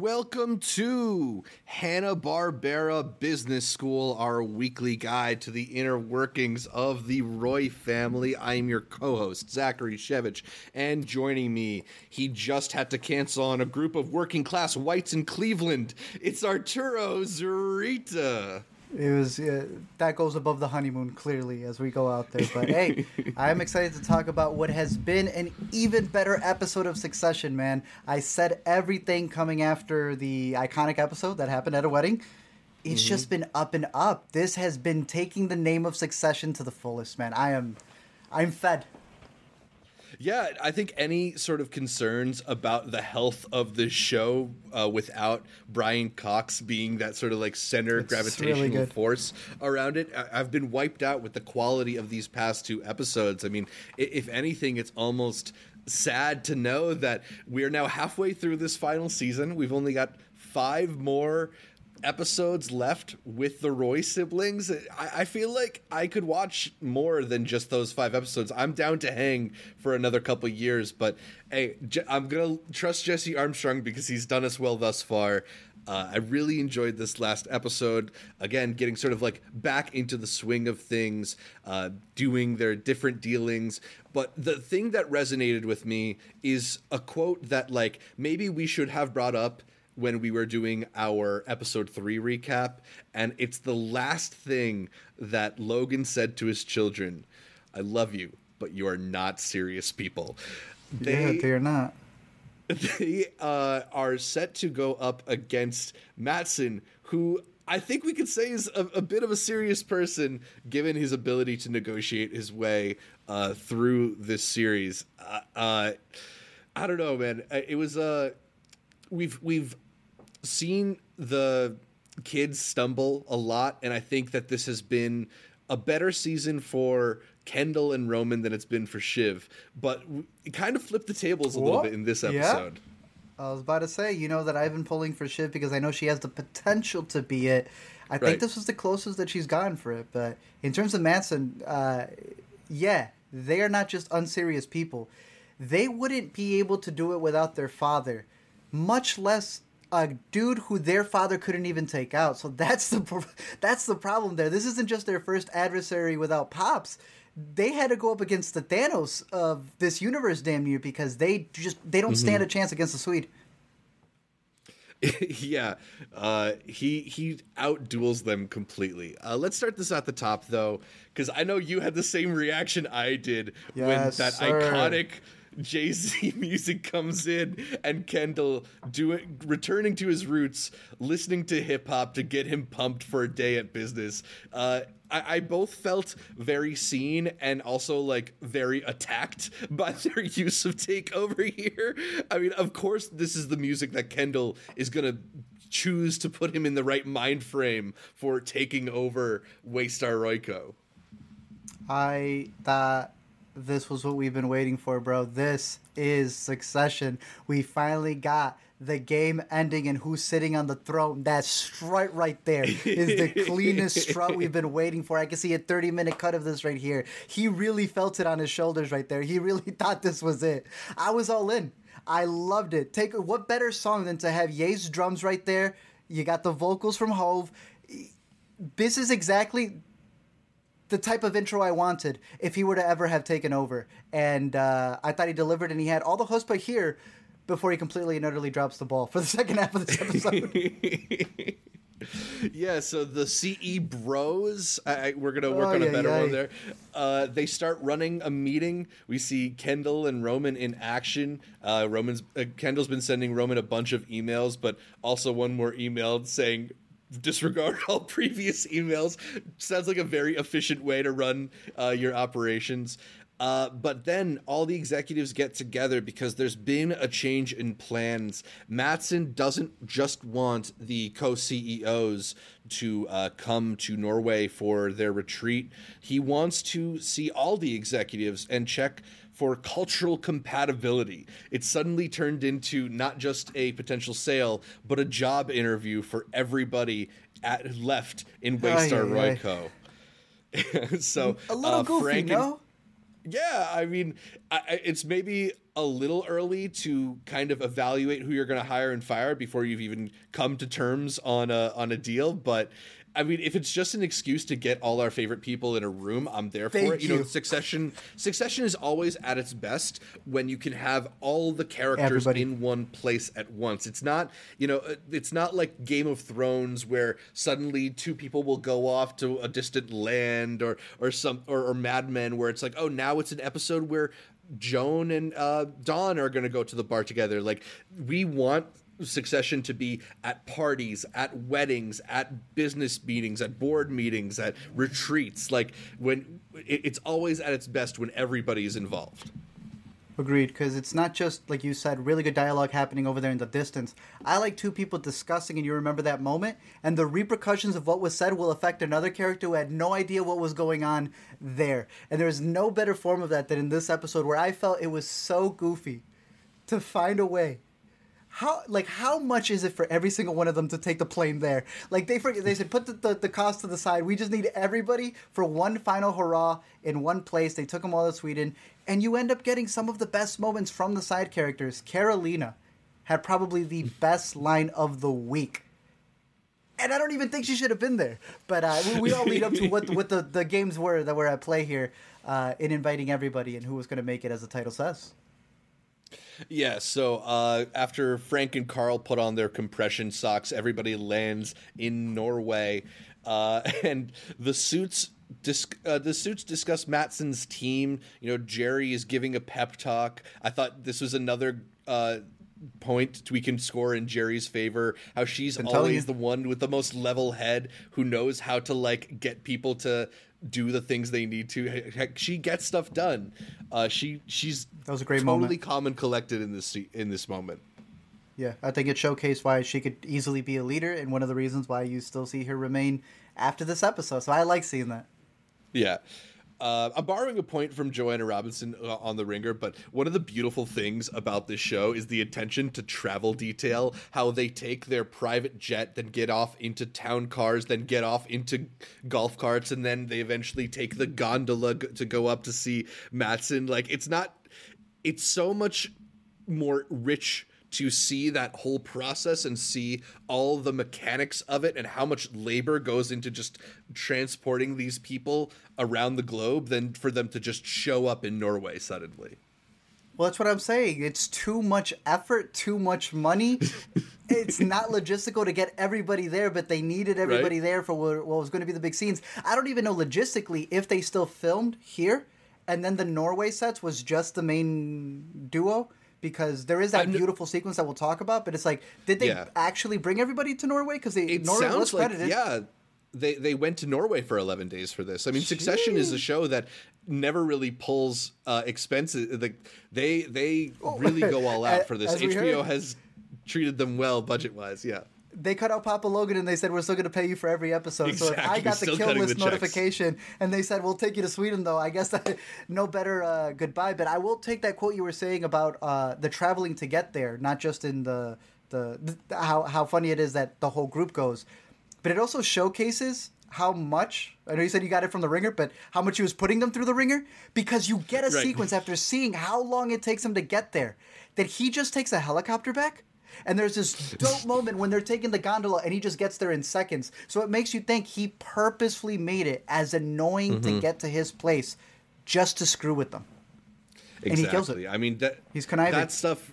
Welcome to Hanna-Barbera Business School, our weekly guide to the inner workings of the Roy family. I am your co-host, Zachary Shevich, and joining me, he just had to cancel on a group of working class whites in Cleveland. It's Arturo Zurita. It was uh, that goes above the honeymoon clearly as we go out there. But hey, I'm excited to talk about what has been an even better episode of Succession. Man, I said everything coming after the iconic episode that happened at a wedding. It's mm-hmm. just been up and up. This has been taking the name of Succession to the fullest, man. I am, I'm fed. Yeah, I think any sort of concerns about the health of the show uh, without Brian Cox being that sort of like center it's gravitational really force around it, I- have been wiped out with the quality of these past two episodes. I mean, if anything, it's almost sad to know that we are now halfway through this final season. We've only got five more episodes left with the Roy siblings. I, I, feel like I could watch more than just those five episodes. I'm down to hang for another couple years, but hey, I'm gonna trust Jesse Armstrong because he's done us well thus far. Uh, I really enjoyed this last episode. Again, getting sort of like back into the swing of things, uh, doing their different dealings. But the thing that resonated with me is a quote that, like, maybe we should have brought up when we were doing our episode three recap, and it's the last thing that Logan said to his children I love you, but you are not serious people. They, yeah, they are not. They uh, are set to go up against Matsson, who I think we could say is a, a, bit of a serious person, given his ability to negotiate his way uh, through this series. Uh, uh I don't know, man. It was uh, we've we've seen the kids stumble a lot, and I think that this has been a better season for Kendall and Roman than it's been for Shiv. But it kind of flipped the tables a little bit in this episode. Yeah. I was about to say, you know, that I've been pulling for Shiv because I know she has the potential to be it. I right. think this was the closest that she's gotten for it. But in terms of Matsson, uh, yeah, they are not just unserious people. They wouldn't be able to do it without their father, much less a dude who their father couldn't even take out. So that's the that's the problem there. This isn't just their first adversary without pops. They had to go up against the Thanos of this universe, damn near, because they just they don't mm-hmm. stand a chance against the Swede. yeah, uh, he he outduels them completely. Uh, let's start this at the top though, because I know you had the same reaction I did yes, when that sir. iconic Jay Z music comes in and Kendall doing returning to his roots, listening to hip hop to get him pumped for a day at business. Uh, I, I, both felt very seen and also like very attacked by their use of takeover here. I mean, of course, this is the music that Kendall is gonna choose to put him in the right mind frame for taking over Waystar Royco. I thought this was what we've been waiting for, bro. This is Succession. We finally got the game ending and who's sitting on the throne. That strut right there is the cleanest strut we've been waiting for. I can see a 30 minute cut of this right here. He really felt it on his shoulders right there. He really thought this was it. I was all in. I loved it. Take what better song than to have Ye's drums right there? You got the vocals from Hove. This is exactly the type of intro I wanted if he were to ever have taken over. And uh, I thought he delivered, and he had all the chutzpah here before he completely and utterly drops the ball for the second half of this episode. yeah, so the CE Bros, I, we're gonna work oh, on a better yeah, one there. Uh, they start running a meeting. We see Kendall and Roman in action. Uh, Roman's uh, Kendall's been sending Roman a bunch of emails, but also one more email saying disregard all previous emails. Sounds like a very efficient way to run uh, your operations. Uh, but then all the executives get together because there's been a change in plans. Matsson doesn't just want the co CEOs to uh, come to Norway for their retreat. He wants to see all the executives and check for cultural compatibility. It suddenly turned into not just a potential sale, but a job interview for everybody at left in Waystar Royco. so a little uh, goofy, Frank no? Yeah, I mean, I, it's maybe a little early to kind of evaluate who you're going to hire and fire before you've even come to terms on a on a deal. But I mean, if it's just an excuse to get all our favorite people in a room, I'm there for it. You. you know, Succession Succession is always at its best when you can have all the characters Everybody. in one place at once. It's not, you know, uh, it's not like Game of Thrones where suddenly two people will go off to a distant land or or some or, or Mad Men where it's like, oh, now it's an episode where Joan and uh, Dawn are going to go to the bar together. Like we want succession to be at parties, at weddings, at business meetings, at board meetings, at retreats. Like when it's always at its best when everybody is involved. Agreed, because it's not just like you said, really good dialogue happening over there in the distance. I like two people discussing, and you remember that moment, and the repercussions of what was said will affect another character who had no idea what was going on there. And there's no better form of that than in this episode, where I felt it was so goofy to find a way how like how much is it for every single one of them to take the plane there? Like they forget they said put the, the, the, cost to the side. We just need everybody for one final hurrah in one place. They took them all to Sweden, and you end up getting some of the best moments from the side characters. Karolina had probably the best line of the week. And I don't even think she should have been there. But uh, we, we, all lead up to what what the, the games were that were at play here uh, in inviting everybody and who was going to make it, as the title says. Yeah, so uh, after Frank and Carl put on their compression socks, everybody lands in Norway, uh, and the suits. Dis- uh, the suits discuss Matsson's team. You know, Gerri is giving a pep talk. I thought this was another uh, point we can score in Gerri's favor. How she's always the one with the most level head who knows how to like get people to do the things they need to. Heck, she gets stuff done. Uh, she she's that was a great totally moment. calm and collected in this in this moment. Yeah, I think it showcased why she could easily be a leader, and one of the reasons why you still see her remain after this episode. So I like seeing that. Yeah. Uh, I'm borrowing a point from Joanna Robinson uh, on The Ringer, but one of the beautiful things about this show is the attention to travel detail. How they take their private jet, then get off into town cars, then get off into golf carts, and then they eventually take the gondola to go up to see Matsson. Like, it's not, it's so much more rich to see that whole process and see all the mechanics of it and how much labor goes into just transporting these people around the globe than for them to just show up in Norway suddenly. Well, that's what I'm saying. It's too much effort, too much money. it's not logistical to get everybody there, but they needed everybody right? there for what, what was going to be the big scenes. I don't even know logistically if they still filmed here and then the Norway sets was just the main duo because there is that beautiful sequence that we'll talk about. But it's like, did they yeah. actually bring everybody to Norway? Because they it Norway sounds like credited. yeah. They, they went to Norway for 11 days for this. I mean, Jeez. Succession is a show that never really pulls uh, expenses. Like they they oh, really go all out for this. HBO has treated them well budget wise. Yeah they cut out Papa Logan and they said we're still going to pay you for every episode. Exactly. So if I got the kill list the notification and they said we'll take you to Sweden, though I guess that, no better uh, goodbye. But I will take that quote you were saying about uh, the traveling to get there, not just in the, the the how how funny it is that the whole group goes, but it also showcases how much I know you said you got it from the ringer, but how much he was putting them through the ringer because you get a right. sequence after seeing how long it takes him to get there that he just takes a helicopter back and there's this dope moment when they're taking the gondola and he just gets there in seconds. So it makes you think he purposefully made it as annoying mm-hmm. to get to his place just to screw with them. Exactly. And he kills it. I mean, that, he's conniving. That stuff.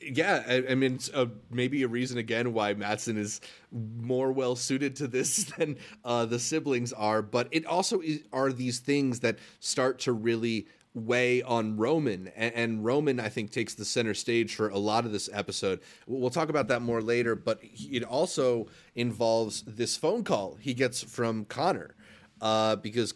Yeah, I, I mean, it's a, maybe a reason again why Matsson is more well suited to this than uh, the siblings are. But it also is, are these things that start to really weigh on Roman, and, and, Roman I think takes the center stage for a lot of this episode. We'll talk about that more later, but it also involves this phone call he gets from Connor, uh, because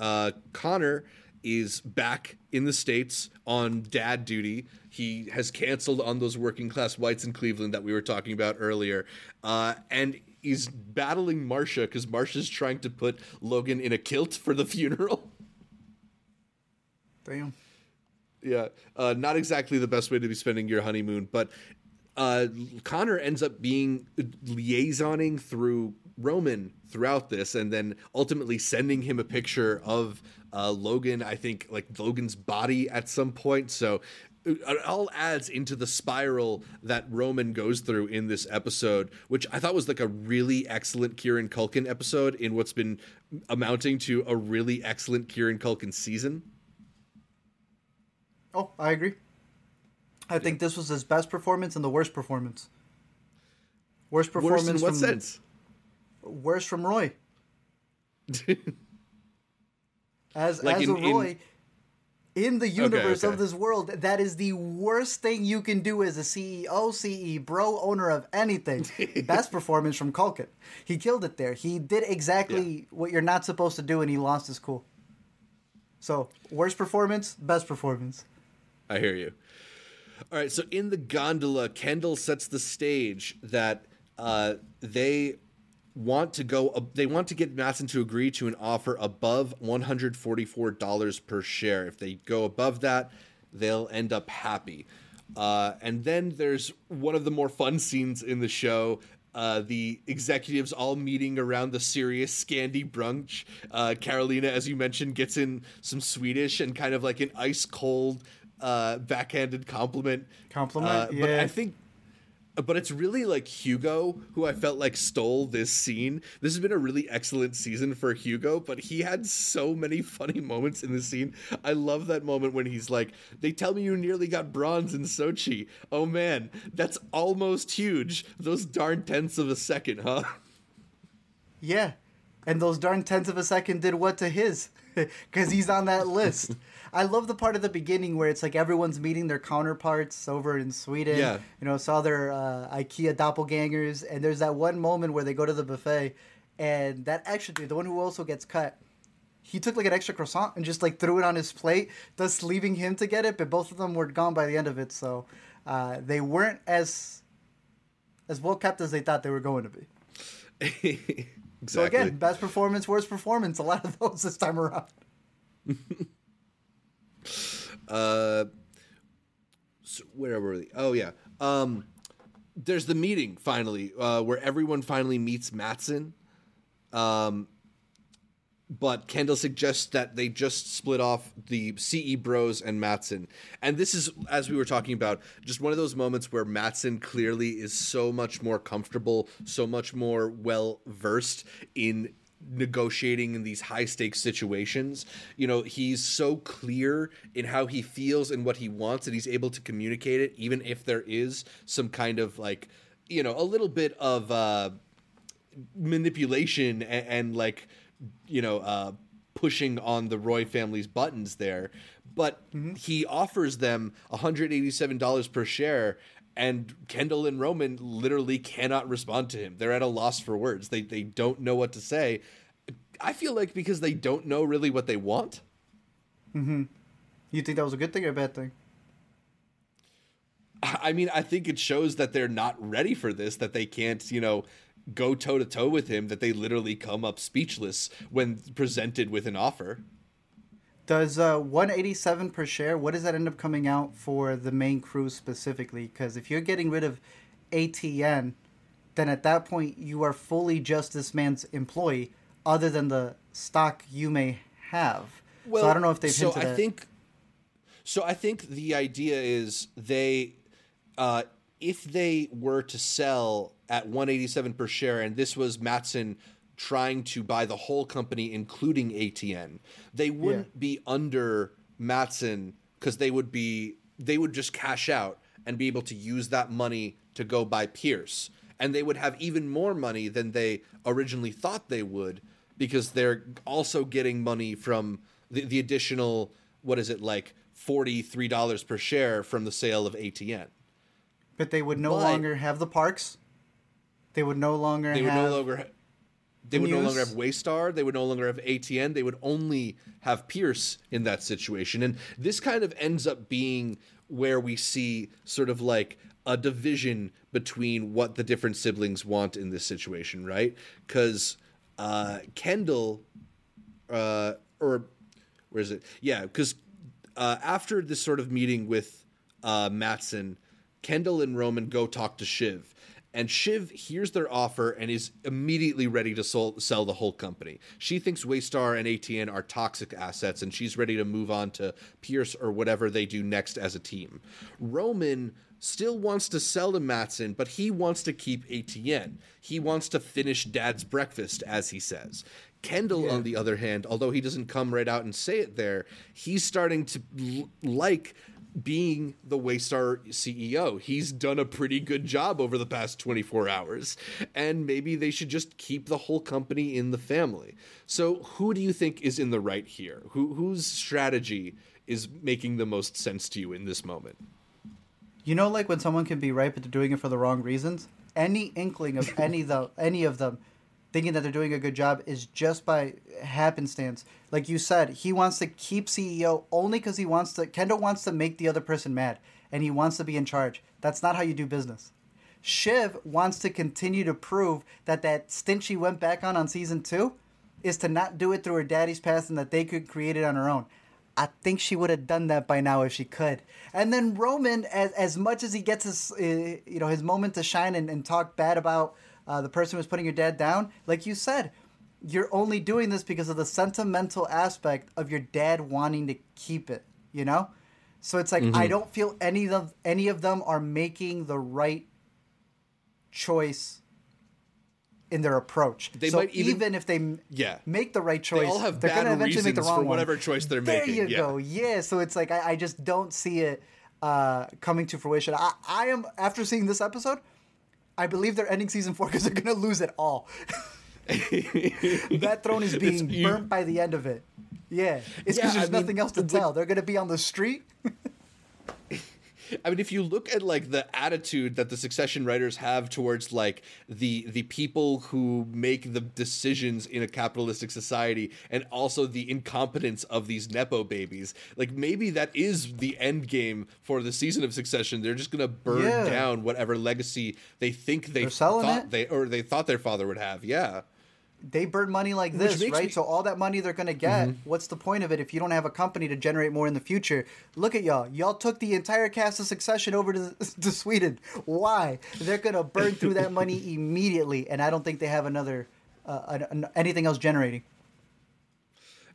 uh, Connor is back in the states on dad duty. He has canceled on those working class whites in Cleveland that we were talking about earlier, uh, and. He's battling Marcia because Marcia's trying to put Logan in a kilt for the funeral. Damn. Yeah, uh, not exactly the best way to be spending your honeymoon, but uh, Connor ends up being liaisoning through Roman throughout this, and then ultimately sending him a picture of uh, Logan. I think like Logan's body at some point. So it all adds into the spiral that Roman goes through in this episode, which I thought was like a really excellent Kieran Culkin episode in what's been amounting to a really excellent Kieran Culkin season. Oh, I agree. I yeah. think this was his best performance and the worst performance. Worst performance. Worst in what from, sense? Worst from Roy. as like as in, a Roy. In, in the universe okay, okay. of this world, that is the worst thing you can do as a CEO, CE, bro, owner of anything. Best performance from Culkin. He killed it there. He did exactly yeah. what you're not supposed to do, and he lost his cool. So, worst performance, best performance. I hear you. All right, so in the gondola, Kendall sets the stage that uh, they want to go they want to get Matsson to agree to an offer above $144 per share. If they go above that, they'll end up happy. Uh, and then there's one of the more fun scenes in the show. Uh, the executives all meeting around the serious Scandi brunch. Uh, Karolina, as you mentioned, gets in some Swedish and kind of like an ice cold uh, backhanded compliment. Compliment, uh, yeah. But I think but it's really like Hugo who I felt like stole this scene. This has been a really excellent season for Hugo, but he had so many funny moments in this scene. I love that moment when he's like, "They tell me you nearly got bronze in Sochi. Oh man, that's almost huge. Those darn tenths of a second, huh?" Yeah. And those darn tenths of a second did what to his? Cuz he's on that list. I love the part of the beginning where it's like everyone's meeting their counterparts over in Sweden. Yeah. You know, saw their uh, IKEA doppelgangers, and there's that one moment where they go to the buffet, and that extra dude, the one who also gets cut, he took like an extra croissant and just like threw it on his plate, thus leaving him to get it. But both of them were gone by the end of it, so uh, they weren't as as well kept as they thought they were going to be. exactly. So again, best performance, worst performance. A lot of those this time around. Uh, so where were we? Oh yeah. Um, there's the meeting finally, uh, where everyone finally meets Matsson. Um, but Kendall suggests that they just split off the CE Bros and Matsson. And this is, as we were talking about, just one of those moments where Matsson clearly is so much more comfortable, so much more well versed in negotiating in these high stakes situations. You know, he's so clear in how he feels and what he wants, that he's able to communicate it, even if there is some kind of like, you know, a little bit of uh, manipulation and, and, like, you know, uh, pushing on the Roy family's buttons there. But mm-hmm. he offers them $187 per share and Kendall and Roman literally cannot respond to him. They're at a loss for words. They they don't know what to say. I feel like because they don't know really what they want. Mm-hmm. You think that was a good thing or a bad thing? I mean, I think it shows that they're not ready for this, that they can't, you know, go toe to toe with him, that they literally come up speechless when presented with an offer. Does uh, 187 per share, what does that end up coming out for the main crew specifically? Because if you're getting rid of ATN, then at that point you are fully just this man's employee, other than the stock you may have. Well, so I don't know if they've so I think. So I think the idea is they, uh, if they were to sell at 187 per share, and this was Matsson trying to buy the whole company, including ATN, they wouldn't yeah. be under Matsson because they would be they would just cash out and be able to use that money to go buy Pierce, and they would have even more money than they originally thought they would because they're also getting money from the, the additional what is it like forty three dollars per share from the sale of ATN. But they would no but, longer have the parks. They would no longer. They would no longer. Ha- they would no longer have Waystar. They would no longer have ATN. They would only have Pierce in that situation. And this kind of ends up being where we see sort of like a division between what the different siblings want in this situation, right? Because uh, Kendall, uh, or where is it? Yeah, because uh, after this sort of meeting with uh, Matsson, Kendall and Roman go talk to Shiv, And Shiv hears their offer and is immediately ready to sol- sell the whole company. She thinks Waystar and ATN are toxic assets and she's ready to move on to Pierce or whatever they do next as a team. Roman still wants to sell to Matsson, but he wants to keep ATN. He wants to finish dad's breakfast, as he says. Kendall, yeah. on the other hand, although he doesn't come right out and say it there, he's starting to l- like being the Waystar CEO. He's done a pretty good job over the past 24 hours, and maybe they should just keep the whole company in the family. So, who do you think is in the right here? Who whose strategy is making the most sense to you in this moment? You know, like when someone can be right, but they're doing it for the wrong reasons. Any inkling of any the any of them thinking that they're doing a good job is just by happenstance. Like you said, he wants to keep CEO only because he wants to. Kendall wants to make the other person mad, and he wants to be in charge. That's not how you do business. Shiv wants to continue to prove that that stint she went back on on season two is to not do it through her daddy's past and that they could create it on her own. I think she would have done that by now if she could. And then Roman, as as much as he gets his uh, you know his moment to shine and, and talk bad about uh, the person who's putting your dad down, like you said, you're only doing this because of the sentimental aspect of your dad wanting to keep it. You know, so it's like mm-hmm. I don't feel any of any of them are making the right choice in their approach. They so might even, even, if they yeah. make the right choice, they all have they're going to eventually make the wrong for whatever one. choice they're there making. There you yeah. go. Yeah. So it's like I, I just don't see it uh, coming to fruition. I, I am after seeing this episode. I believe they're ending season four because they're going to lose it all. that throne is being burnt by the end of it. Yeah, it's because yeah, there's I nothing mean, else to the, tell. They're going to be on the street. I mean, if you look at like the attitude that the Succession writers have towards like the the people who make the decisions in a capitalistic society, and also the incompetence of these nepo babies, like maybe that is the end game for the season of Succession. They're just gonna burn yeah. down whatever legacy they think they thought it. they or they thought their father would have. Yeah they burn money like this, right? Me... So all that money they're going to get, mm-hmm. what's the point of it if you don't have a company to generate more in the future? Look at y'all. Y'all took the entire cast of Succession over to, to Sweden. Why? They're going to burn through that money immediately, and I don't think they have another uh, anything else generating.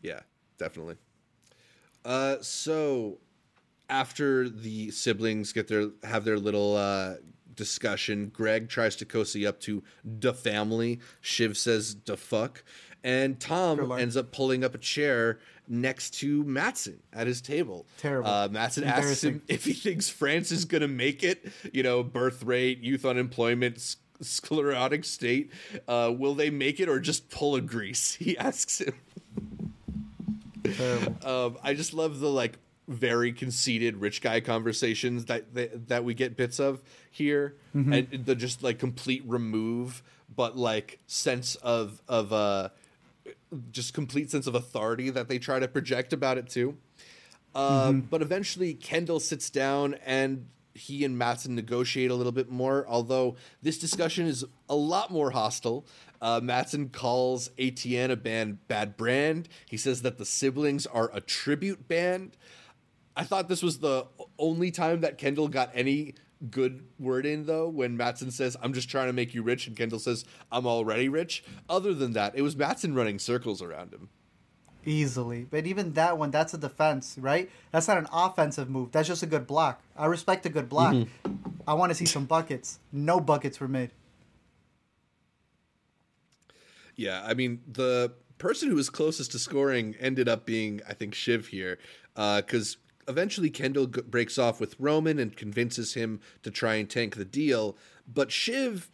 Yeah, definitely. Uh, so after the siblings get their have their little uh, discussion. Greg tries to cozy up to the family. Shiv says the fuck. And Tom ends up pulling up a chair next to Matsson at his table. Terrible. Uh, Matsson asks him if he thinks France is going to make it. You know, birth rate, youth unemployment, sclerotic state. Uh, will they make it or just pull a Greece? He asks him. Um, I just love the like very conceited rich guy conversations that that, that we get bits of here mm-hmm. and the just like complete remove but like sense of of uh just complete sense of authority that they try to project about it too um, mm-hmm. but eventually kendall sits down and he and Matsson negotiate a little bit more, although this discussion is a lot more hostile. Uh, Matsson calls ATN a band bad brand. He says that the siblings are a tribute band. I thought this was the only time that Kendall got any good word in though when Matsson says I'm just trying to make you rich and Kendall says I'm already rich. Other than that, it was Matsson running circles around him. Easily. But even that one, that's a defense, right? That's not an offensive move. That's just a good block. I respect a good block. Mm-hmm. I want to see some buckets. No buckets were made. Yeah, I mean the person who was closest to scoring ended up being I think Shiv here because uh, eventually Kendall g- breaks off with Roman and convinces him to try and tank the deal, but Shiv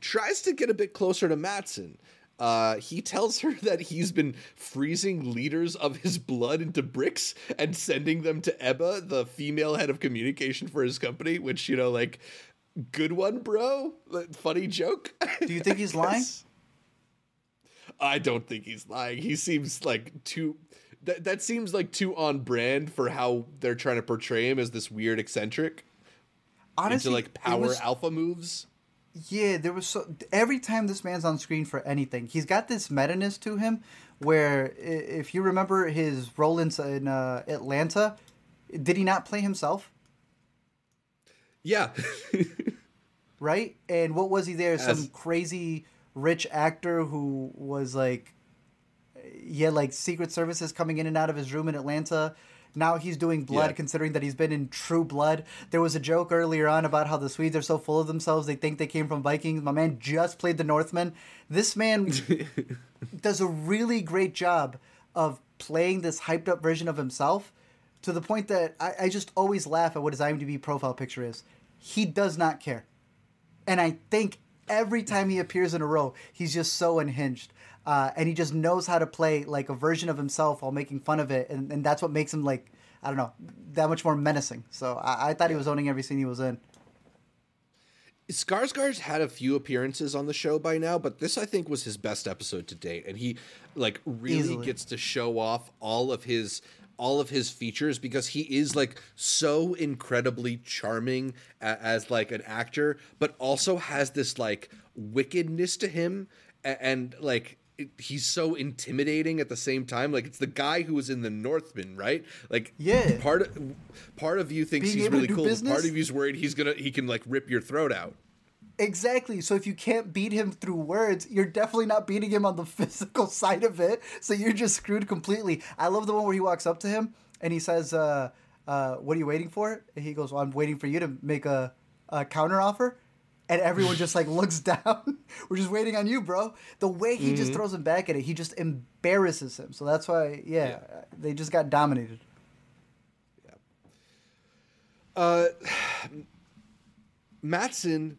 tries to get a bit closer to Matsson. Uh, he tells her that he's been freezing liters of his blood into bricks and sending them to Ebba, the female head of communication for his company, which, you know, like, good one, bro. Funny joke. Do you think he's lying? I don't think he's lying. He seems like too that that seems like too on brand for how they're trying to portray him as this weird eccentric. Honestly, into like power was, alpha moves. Yeah, there was so every time this man's on screen for anything, he's got this meta-ness to him. Where if you remember his role in, in uh, Atlanta, did he not play himself? Yeah. right? And what was he there? As... Some crazy rich actor who was like, yeah, like Secret Services coming in and out of his room in Atlanta. Now he's doing blood, yeah. considering that he's been in True Blood. There was a joke earlier on about how the Swedes are so full of themselves they think they came from Vikings. My man just played the Northman. This man does a really great job of playing this hyped up version of himself to the point that I, I just always laugh at what his IMDb profile picture is. He does not care. And I think every time he appears in a role, he's just so unhinged. Uh, and he just knows how to play like a version of himself while making fun of it. And, and that's what makes him like, I don't know, that much more menacing. So I, I thought he was owning every scene he was in. Skarsgård's had a few appearances on the show by now, but this I think was his best episode to date, and he like really Easily. gets to show off all of his all of his features because he is like so incredibly charming a- as like an actor, but also has this like wickedness to him and, and like he's so intimidating at the same time. Like it's the guy who was in the Northman, right? Like yeah, part of part of you thinks Being he's really cool. Part of you's worried he's gonna he can like rip your throat out. Exactly. So if you can't beat him through words, you're definitely not beating him on the physical side of it. So you're just screwed completely. I love the one where he walks up to him and he says, uh, uh, "What are you waiting for?" And he goes, "Well, I'm waiting for you to make a, a counter offer." And everyone just like looks down. We're just waiting on you, bro. The way he mm-hmm. just throws him back at it, he just embarrasses him. So that's why, yeah, yeah. they just got dominated. Yeah. Uh, Matsson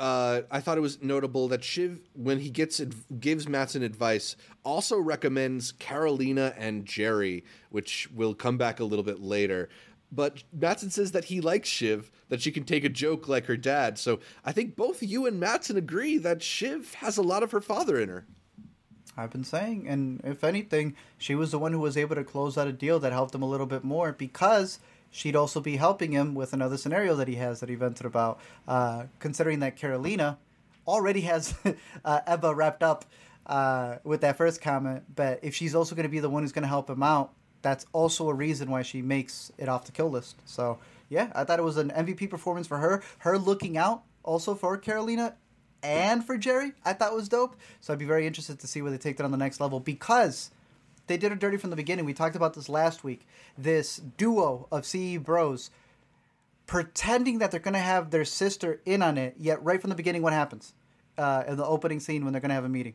uh, I thought it was notable that Shiv, when he gets gives Matsson advice, also recommends Karolina and Gerri, which will come back a little bit later. But Matsson says that he likes Shiv, that she can take a joke like her dad. So I think both you and Matsson agree that Shiv has a lot of her father in her. I've been saying, and if anything, she was the one who was able to close out a deal that helped him a little bit more because she'd also be helping him with another scenario that he has that he vented about. Uh, considering that Karolina already has uh, wrapped up uh, with that first comment, but if she's also going to be the one who's going to help him out, that's also a reason why she makes it off the kill list. So yeah, I thought it was an MVP performance for her. Her looking out also for Karolina and for Gerri, I thought was dope. So I'd be very interested to see where they take that on the next level because they did it dirty from the beginning. We talked about this last week. This duo of CE bros pretending that they're going to have their sister in on it, yet right from the beginning, what happens uh, in the opening scene when they're going to have a meeting?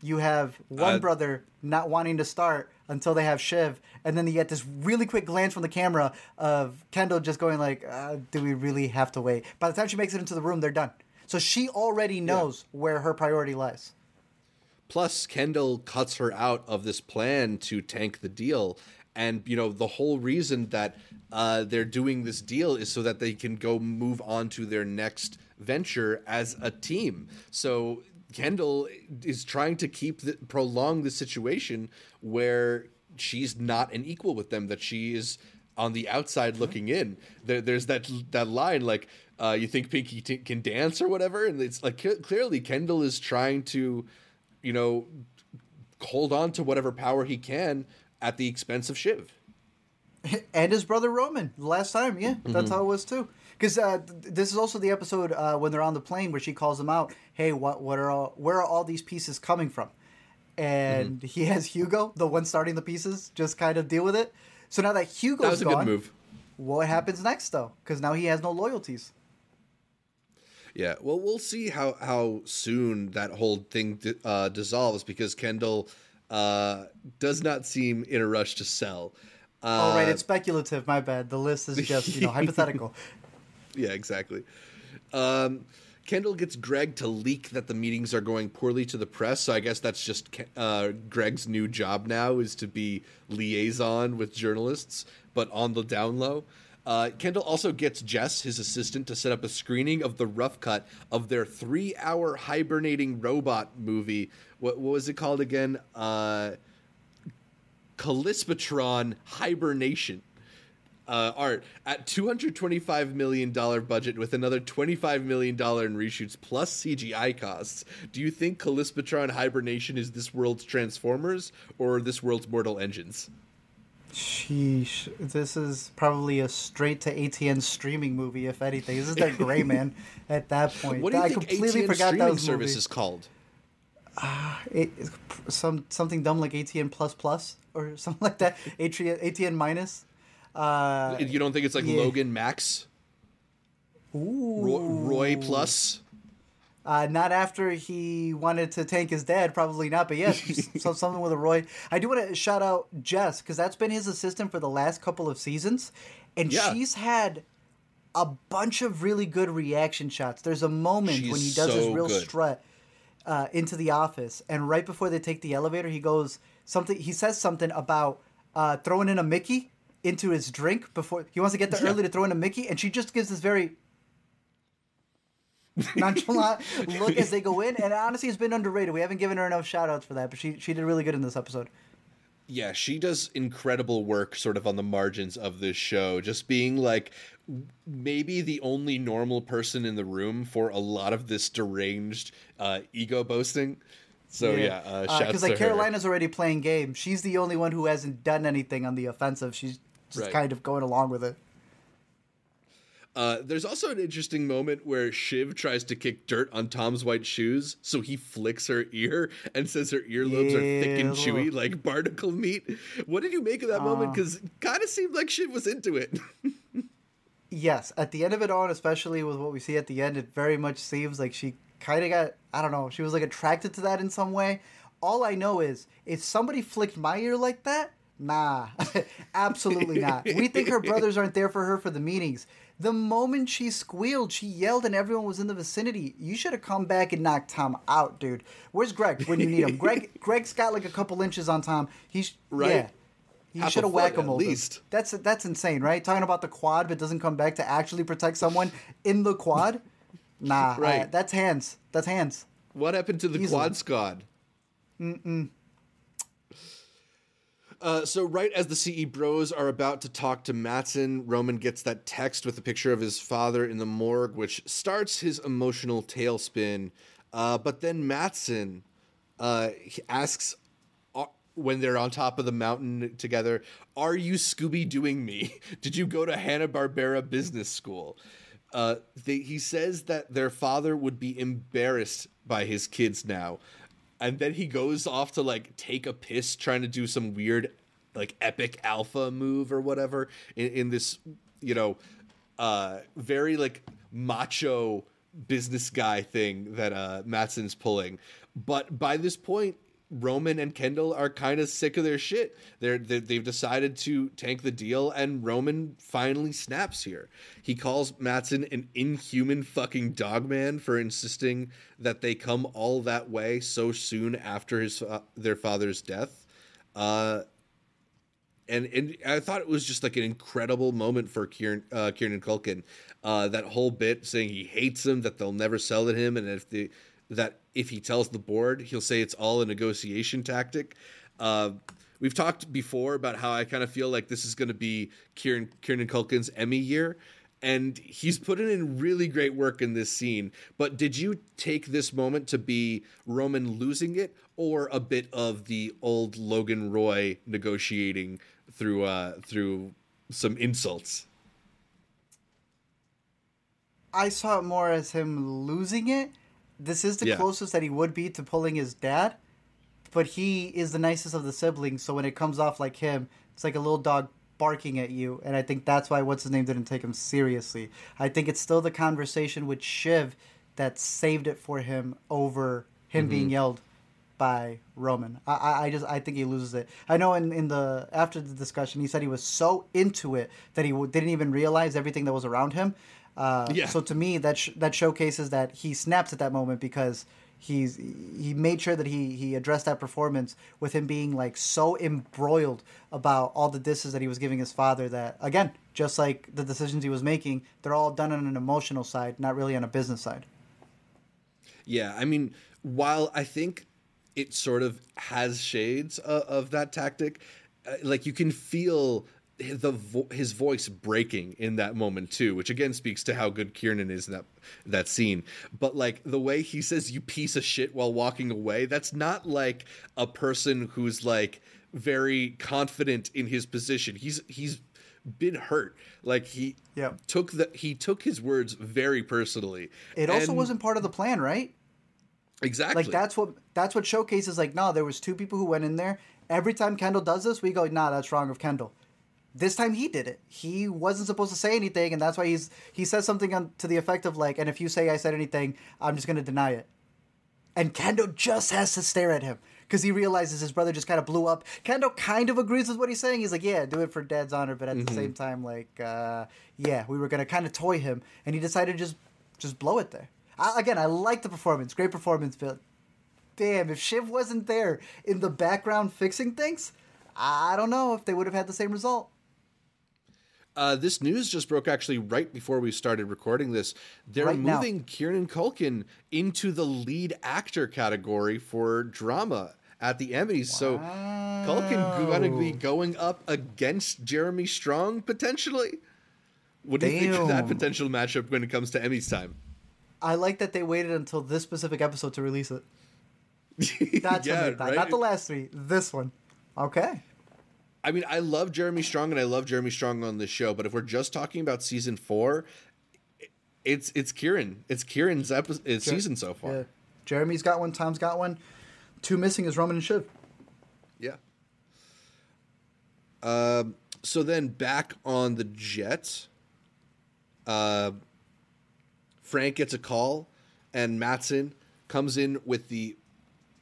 You have one uh, brother not wanting to start until they have Shiv, and then you get this really quick glance from the camera of Kendall just going like, uh, "Do we really have to wait?" By the time she makes it into the room, they're done. So she already knows yeah. where her priority lies. Plus, Kendall cuts her out of this plan to tank the deal. And, you know, the whole reason that uh, they're doing this deal is so that they can go move on to their next venture as a team. So Kendall is trying to keep the, prolong the situation where she's not an equal with them, that she is on the outside looking in. There, there's that that line like, uh, "You think Pinky t- can dance or whatever," and it's like clearly Kendall is trying to you know, hold on to whatever power he can at the expense of Shiv. And his brother Roman. Last time, yeah, that's mm-hmm. how it was too. Because uh, this is also the episode uh, when they're on the plane where she calls him out. Hey, what? What are all? Where are all these pieces coming from? And mm-hmm. he has Hugo, the one starting the pieces, just kind of deal with it. So now that Hugo's that was a gone, good move. What happens next though? Because now he has no loyalties. Yeah, well, we'll see how how soon that whole thing uh, dissolves because Kendall uh, does not seem in a rush to sell. Uh, oh right, it's speculative. My bad. The list is just you know hypothetical. Yeah, exactly. Um, Kendall gets Greg to leak that the meetings are going poorly to the press. So I guess that's just uh, Greg's new job now is to be liaison with journalists, but on the down low. Uh, Kendall also gets Jess, his assistant, to set up a screening of the rough cut of their three hour hibernating robot movie. What, what was it called again? Uh, Hibernation. Uh, art at $225 million budget with another $25 million in reshoots plus CGI costs. Do you think Callispatron Hibernation is this world's Transformers or this world's Mortal Engines? Sheesh. This is probably a straight to ATN streaming movie, if anything. This is their gray man at that point. What do you I think completely ATN forgot streaming that service movie. is called? Uh, it, some something dumb like ATN plus plus or something like that. ATN ATN minus. Uh, you don't think it's like yeah. Logan Max? Ooh. Roy, Roy plus. Uh, not after he wanted to tank his dad, probably not. But yes, so something with a Roy. I do want to shout out Jess because that's been his assistant for the last couple of seasons, and yeah. she's had a bunch of really good reaction shots. There's a moment she's when he does so his real good. strut uh, into the office, and right before they take the elevator, he goes something. He says something about uh, throwing in a Mickey into his drink before he wants to get there yeah. early to throw in a Mickey, and she just gives this very nonchalant look as they go in. And honestly, it's been underrated. We haven't given her enough shout outs for that, but she she did really good in this episode. Yeah, she does incredible work sort of on the margins of this show, just being like maybe the only normal person in the room for a lot of this deranged uh, ego boasting. So yeah, yeah uh, because uh, like Karolina's already playing game. She's the only one who hasn't done anything on the offensive. She's just right. kind of going along with it. Uh, there's also an interesting moment where Shiv tries to kick dirt on Tom's white shoes, so he flicks her ear and says her earlobes yeah. are thick and chewy like barnacle meat. What did you make of that uh, moment? Because kind of seemed like Shiv was into it. yes, at the end of it all, especially with what we see at the end, it very much seems like she kind of got I don't know, she was like attracted to that in some way. All I know is if somebody flicked my ear like that, nah, absolutely not. We think her brothers aren't there for her for the meetings. The moment she squealed, she yelled, and everyone was in the vicinity. You should have come back and knocked Tom out, dude. Where's Greg when you need him? Greg, Greg's got like a couple inches on Tom. He's right. Yeah. He should have whack him over. Least. That's that's insane, right? Talking about the quad, but doesn't come back to actually protect someone in the quad. Nah, right. Uh, that's hands. That's hands. What happened to the Easily. quad squad? Mm-mm. Uh, so right as the CE Bros are about to talk to Matsson, Roman gets that text with a picture of his father in the morgue, which starts his emotional tailspin. Uh, but then Matsson uh, asks uh, when they're on top of the mountain together, "Are you Scooby Dooing me? Did you go to Hanna Barbera Business School?" Uh, they, he says that their father would be embarrassed by his kids now and then he goes off to like take a piss trying to do some weird like epic alpha move or whatever in, in this you know uh very like macho business guy thing that uh Matsson's pulling. But by this point Roman and Kendall are kind of sick of their shit. They're, they have decided to tank the deal, and Roman finally snaps here. He calls Matsson an inhuman fucking dogman for insisting that they come all that way so soon after his uh, their father's death. Uh, and and I thought it was just like an incredible moment for Kieran uh, Kieran Culkin. Uh, that whole bit saying he hates him, that they'll never sell to him, and if the that if he tells the board, he'll say it's all a negotiation tactic. Uh, we've talked before about how I kind of feel like this is going to be Kieran Kieran Culkin's Emmy year, and he's putting in really great work in this scene. But did you take this moment to be Roman losing it, or a bit of the old Logan Roy negotiating through uh, through some insults? I saw it more as him losing it this is the yeah. closest that he would be to pulling his dad, but he is the nicest of the siblings. So when it comes off like him, it's like a little dog barking at you, and I think that's why what's his name didn't take him seriously. I think it's still the conversation with Shiv that saved it for him over him mm-hmm. being yelled by Roman. I, I just I think he loses it. I know in, in the after the discussion he said he was so into it that he w- didn't even realize everything that was around him. Uh, yeah. So to me, that sh- that showcases that he snaps at that moment because he's he made sure that he he addressed that performance with him being like so embroiled about all the disses that he was giving his father that again just like the decisions he was making they're all done on an emotional side not really on a business side yeah i mean while i think it sort of has shades of, of that tactic uh, like you can feel the vo- his voice breaking in that moment too, which again speaks to how good Kieran is in that that scene. But like the way he says "you piece of shit" while walking away, that's not like a person who's like very confident in his position. He's he's been hurt. Like he yep. took the he took his words very personally. It also wasn't part of the plan, right? Exactly. Like that's what that's what showcases. Like, no, there was two people who went in there. Every time Kendall does this, we go, nah, that's wrong of Kendall. This time he did it. He wasn't supposed to say anything, and that's why he's he says something on, to the effect of like, and if you say I said anything, I'm just gonna deny it. And Kendall just has to stare at him because he realizes his brother just kind of blew up. Kendall kind of agrees with what he's saying. He's like, "Yeah, do it for Dad's honor," but at mm-hmm. the same time, like, uh, yeah, we were gonna kind of toy him, and he decided to just just blow it there. I, again, I like the performance, great performance, but damn, if Shiv wasn't there in the background fixing things, I don't know if they would have had the same result. Uh, this news just broke actually right before we started recording this. They're right moving now. Kieran Culkin into the lead actor category for drama at the Emmys. Wow. So Culkin going to be going up against Jeremy Strong potentially. What do Damn. you think of that potential matchup when it comes to Emmys time? I like that they waited until this specific episode to release it. That's yeah. Right? Not the last three. This one. Okay. I mean, I love Jeremy Strong and I love Jeremy Strong on this show, but if we're just talking about season four, it's it's Kieran. It's Kieran's episode, Jer- season so far. Yeah. Jeremy's got one. Tom's got one. Two missing is Roman and Shiv. Yeah. Um. So then back on the Jets, uh, Frank gets a call, and Matsson comes in with the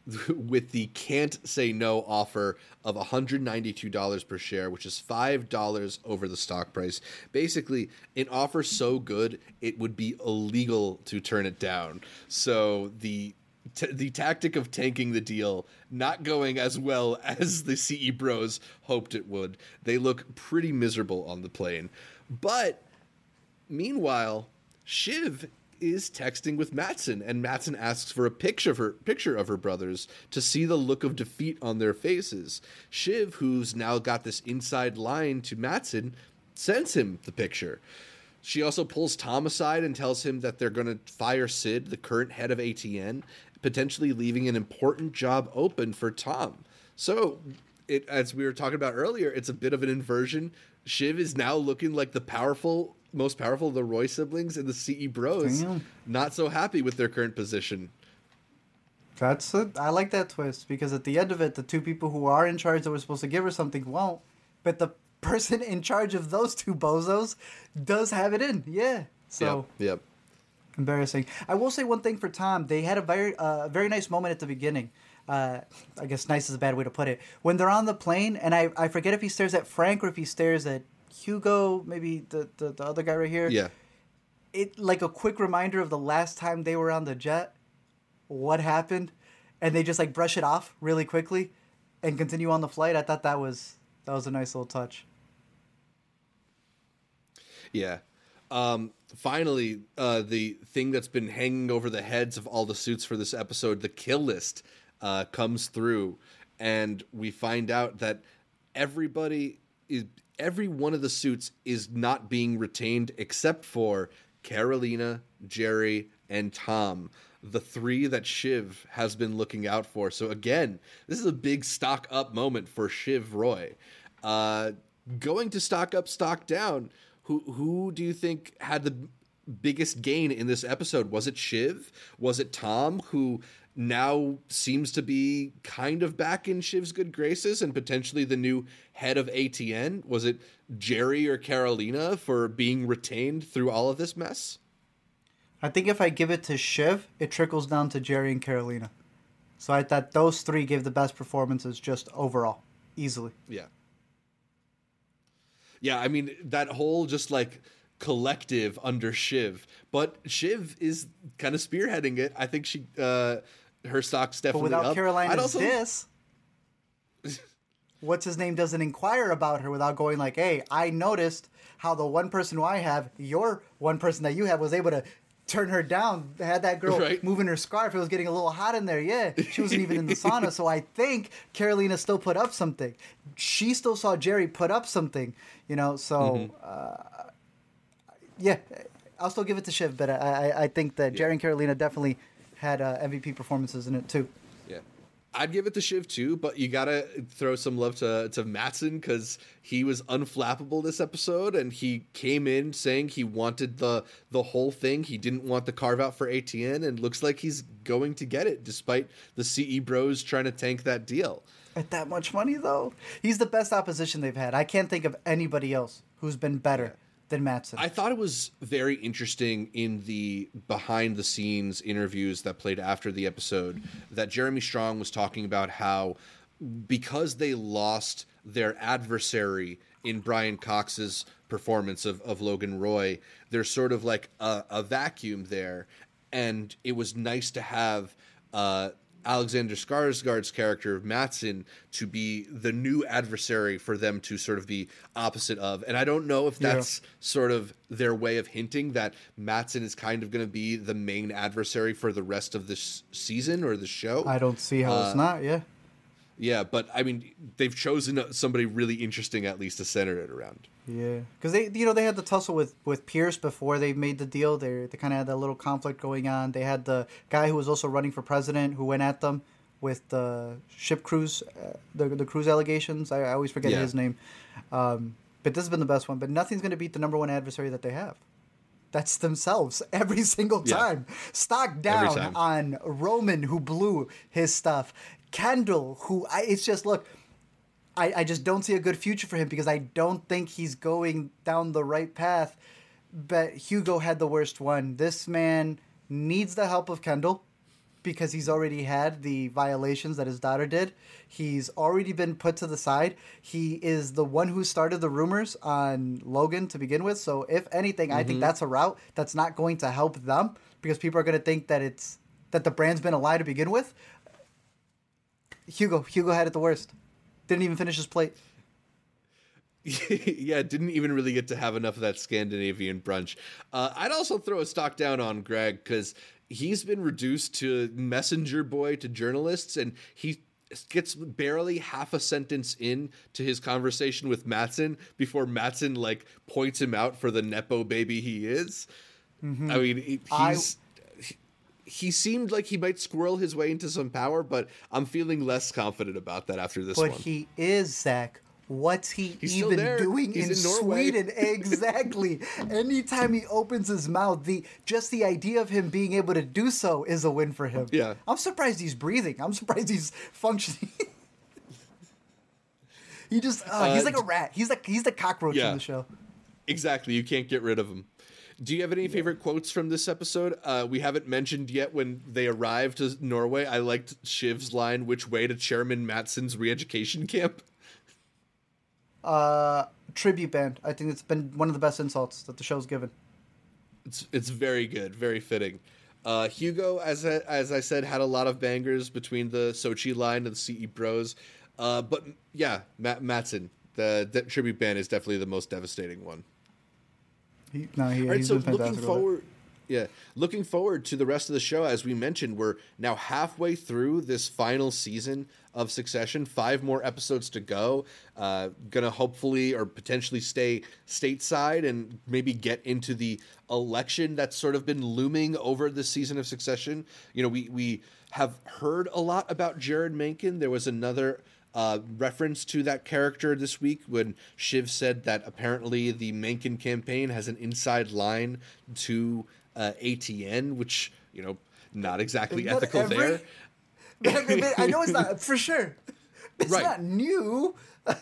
with the can't say no offer of $192 per share, which is $5 over the stock price. Basically, an offer so good it would be illegal to turn it down. So the T- the tactic of tanking the deal not going as well as the CE Bros hoped it would. They look pretty miserable on the plane. But meanwhile, Shiv is texting with Matsson, and Matsson asks for a picture of her picture of her brothers to see the look of defeat on their faces. Shiv, who's now got this inside line to Matsson, sends him the picture. She also pulls Tom aside and tells him that they're going to fire Sid, the current head of ATN, potentially leaving an important job open for Tom. So, it, as we were talking about earlier, it's a bit of an inversion. Shiv is now looking like the powerful most powerful, the Roy siblings and the CE Bros, Damn. not so happy with their current position. That's it. I like that twist because at the end of it, the two people who are in charge that were supposed to give her something won't, but the person in charge of those two bozos does have it in. Yeah. So. Yep. yep. Embarrassing. I will say one thing for Tom. They had a very, uh, very nice moment at the beginning. Uh, I guess nice is a bad way to put it. When they're on the plane, and I, I forget if he stares at Frank or if he stares at Hugo, maybe the, the, the other guy right here. Yeah. It like a quick reminder of the last time they were on the jet, what happened, and they just like brush it off really quickly, and continue on the flight. I thought that was that was a nice little touch. Yeah. Um, finally, uh, the thing that's been hanging over the heads of all the suits for this episode, the kill list, uh, comes through, and we find out that everybody is every one of the suits is not being retained except for Karolina, Gerri, and Tom, the three that Shiv has been looking out for. So again, this is a big stock up moment for Shiv Roy. Uh, going to stock up, stock down. Who who do you think had the biggest gain in this episode? Was it Shiv? Was it Tom who now seems to be kind of back in Shiv's good graces and potentially the new head of ATN? Was it Gerri or Karolina for being retained through all of this mess? I think if I give it to Shiv, it trickles down to Gerri and Karolina. So I thought those three gave the best performances just overall, easily. Yeah. Yeah, I mean, that whole just like collective under Shiv, but Shiv is kind of spearheading it. I think she uh, her stock's definitely but without up. Karolina's also... diss, what's his name doesn't inquire about her without going like, "Hey, I noticed how the one person who I have, your one person that you have, was able to turn her down. Had that girl right. moving her scarf. It was getting a little hot in there. Yeah, she wasn't even in the sauna. So I think Karolina still put up something. She still saw Gerri put up something. You know, so mm-hmm. uh, yeah, I'll still give it to Shiv, but I I, I think that yeah. Gerri and Karolina definitely had uh, MVP performances in it too. Yeah. I'd give it to Shiv too, but you gotta throw some love to to Matsson because he was unflappable this episode, and he came in saying he wanted the the whole thing. He didn't want the carve out for ATN, and looks like he's going to get it, despite the CE Bros trying to tank that deal. At that much money, though, he's the best opposition they've had. I can't think of anybody else who's been better. Yeah than Matsson. I thought it was very interesting in the behind the scenes interviews that played after the episode that Jeremy Strong was talking about how because they lost their adversary in Brian Cox's performance of, of Logan Roy, there's sort of like a, a vacuum there. And it was nice to have uh, Alexander Skarsgård's character of Matsson to be the new adversary for them to sort of be opposite of. And I don't know if that's yeah. sort of their way of hinting that Matsson is kind of going to be the main adversary for the rest of this season or the show. I don't see how uh, it's not. Yeah. Yeah, but I mean, they've chosen somebody really interesting at least to center it around. Yeah, because they, you know, they had the tussle with with Pierce before they made the deal. They they kind of had that little conflict going on. They had the guy who was also running for president who went at them with the ship cruise, uh, the the cruise allegations. I, I always forget yeah. his name. Um, but this has been the best one. But nothing's going to beat the number one adversary that they have. That's themselves every single time. Yeah. Stock down time. on Roman, who blew his stuff. Kendall, who I, it's just look, I, I just don't see a good future for him because I don't think he's going down the right path. But Hugo had the worst one. This man needs the help of Kendall because he's already had the violations that his daughter did. He's already been put to the side. He is the one who started the rumors on Logan to begin with. So if anything, mm-hmm. I think mm-hmm. that's a route that's not going to help them because people are going to think that it's that the brand's been a lie to begin with. Hugo. Hugo had it the worst. Didn't even finish his plate. yeah, didn't even really get to have enough of that Scandinavian brunch. Uh, I'd also throw a stock down on Greg because he's been reduced to messenger boy to journalists, and he gets barely half a sentence in to his conversation with Matsson before Matsson like points him out for the nepo baby he is. Mm-hmm. I mean, he's. I he seemed like he might squirrel his way into some power, but I'm feeling less confident about that after this but one. But he is Zach. What's he He's even doing in, in Sweden? exactly. Anytime he opens his mouth, the just the idea of him being able to do so is a win for him. Yeah. I'm surprised he's breathing. I'm surprised he's functioning. he just uh, uh, he's like a rat. He's like he's the cockroach yeah, in the show. Exactly. You can't get rid of him. Do you have any favorite quotes from this episode? Uh, we haven't mentioned yet when they arrived to Norway. I liked Shiv's line, "Which way to Chairman Matsson's re-education camp?" Uh, tribute band. I think it's been one of the best insults that the show's given. It's it's very good, very fitting. Uh, Hugo, as I, as I said, had a lot of bangers between the Sochi line and the CE Bros. Uh, but yeah, Matt Matsson, the, the tribute band is definitely the most devastating one. He, no, he, All right, so looking forward, yeah, looking forward to the rest of the show. As we mentioned, we're now halfway through this final season of Succession. Five more episodes to go. Uh, gonna hopefully or potentially stay stateside and maybe get into the election that's sort of been looming over this season of Succession. You know, we we have heard a lot about Jeryd Mencken. There was another uh, reference to that character this week when Shiv said that apparently the Mencken campaign has an inside line to uh, ATN, which you know not exactly not ethical every, there. I know it's not for sure. It's right. not new.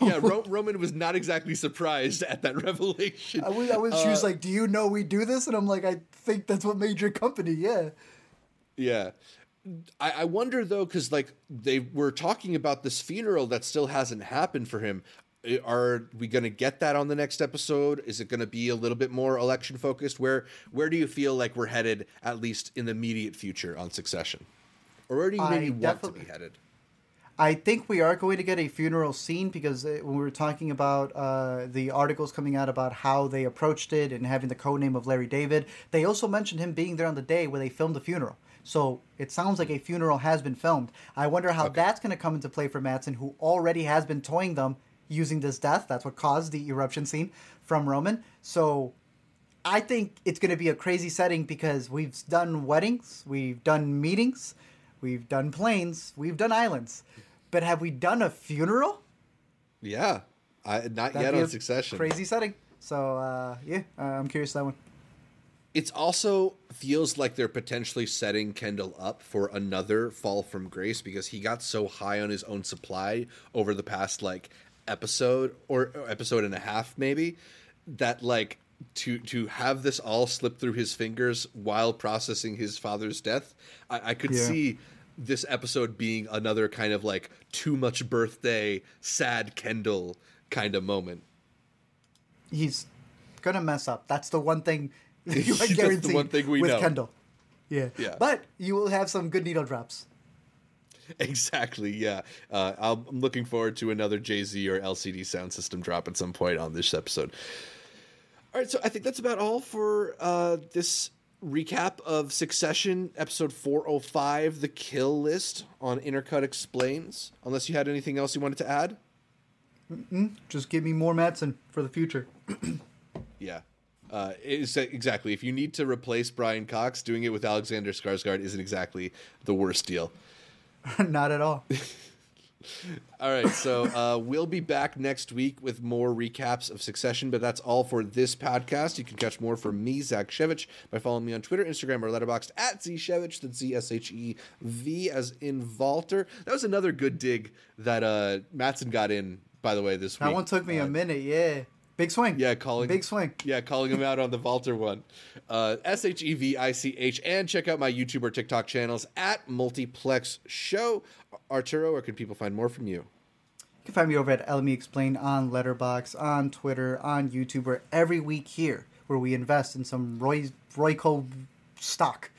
yeah, Ro- Roman was not exactly surprised at that revelation. I was, I was uh, she was uh, like, "Do you know we do this?" And I'm like, "I think that's what made your company." Yeah. Yeah. I, I wonder though, because like they were talking about this funeral that still hasn't happened for him. Are we going to get that on the next episode? Is it going to be a little bit more election focused? Where where do you feel like we're headed, at least in the immediate future, on Succession, or where do you maybe want to be headed? I think we are going to get a funeral scene because uh, when we were talking about uh, the articles coming out about how they approached it and having the codename of Larry David, they also mentioned him being there on the day where they filmed the funeral. So it sounds like a funeral has been filmed. I wonder how okay. that's going to come into play for Matsson, who already has been toying them using this death. That's what caused the eruption scene from Roman. So I think it's going to be a crazy setting because we've done weddings, we've done meetings, we've done planes, we've done islands. But have we done a funeral? Yeah, I, not That'd yet on Succession. Crazy setting. So uh, yeah, uh, I'm curious that one. It's also feels like they're potentially setting Kendall up for another fall from grace because he got so high on his own supply over the past like episode or episode and a half maybe that like to to have this all slip through his fingers while processing his father's death i, I could yeah. see this episode being another kind of like too much birthday sad kendall kind of moment he's gonna mess up that's the one thing you are guaranteed the one thing we with know. kendall yeah yeah but you will have some good needle drops Exactly. Yeah. Uh, I'm looking forward to another Jay Z or LCD sound system drop at some point on this episode. All right. So I think that's about all for uh, this recap of Succession, episode 405, The Kill List on Intercut Explains. Unless you had anything else you wanted to add? Mm-mm. Just give me more Matsson for the future. yeah. Uh, exactly. If you need to replace Brian Cox, doing it with Alexander Skarsgård isn't exactly the worst deal. Not at all. all right, so uh, we'll be back next week with more recaps of Succession, but that's all for this podcast. You can catch more from me, Zach Shevich, by following me on Twitter, Instagram, or Letterboxd at Zshevich, that's Z S H E V as in Valter. That was another good dig that uh, Matsson got in, by the way, this week. That one took me uh, a minute, yeah. Big swing. Yeah, calling big swing. Yeah, calling him out on the Valter one. Uh, S H E V I C H, and check out my YouTube or TikTok channels at Multiplex Show. Arturo, where can people find more from you? You can find me over at LME Explain on Letterboxd, on Twitter, on YouTube, where every week here, where we invest in some Roy Royco stock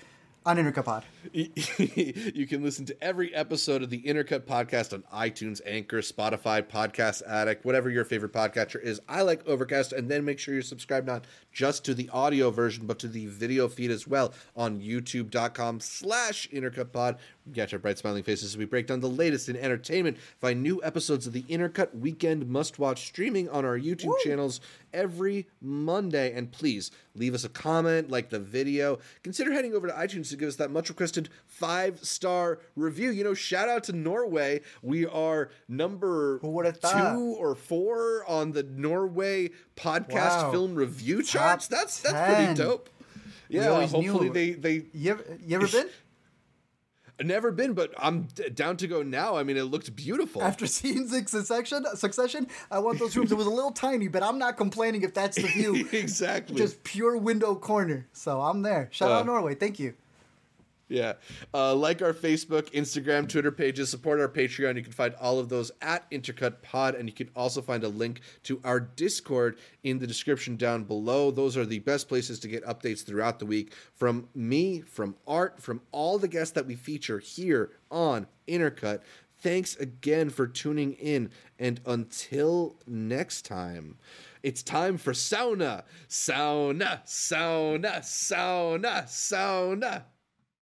on Intercut Pod. you can listen to every episode of the Intercut podcast on iTunes, Anchor, Spotify, Podcast Addict, whatever your favorite podcatcher is. I like Overcast, and then make sure you're subscribed not just to the audio version, but to the video feed as well on youtube.com slash intercutpod. Catch our bright smiling faces as we break down the latest in entertainment. Find new episodes of the Intercut Weekend Must Watch streaming on our YouTube Woo! channels every Monday. And please leave us a comment, like the video. Consider heading over to iTunes to give us that much requested five star review. You know, shout out to Norway. We are number two or four on the Norway podcast wow. film review charts. Top that's that's 10. pretty dope. Yeah, hopefully knew. they they. You ever, you ever been? Never been, but I'm d- down to go now. I mean, it looked beautiful. After seeing Succession, Succession, I want those rooms. it was a little tiny, but I'm not complaining if that's the view. exactly. Just pure window corner. So I'm there. Shout uh, out Norway. Thank you. Yeah. Uh, like our Facebook, Instagram, Twitter pages, support our Patreon. You can find all of those at Intercut Pod, and you can also find a link to our Discord in the description down below. Those are the best places to get updates throughout the week from me, from Art, from all the guests that we feature here on Intercut. Thanks again for tuning in, and until next time. It's time for sauna. Sauna, sauna, sauna, sauna.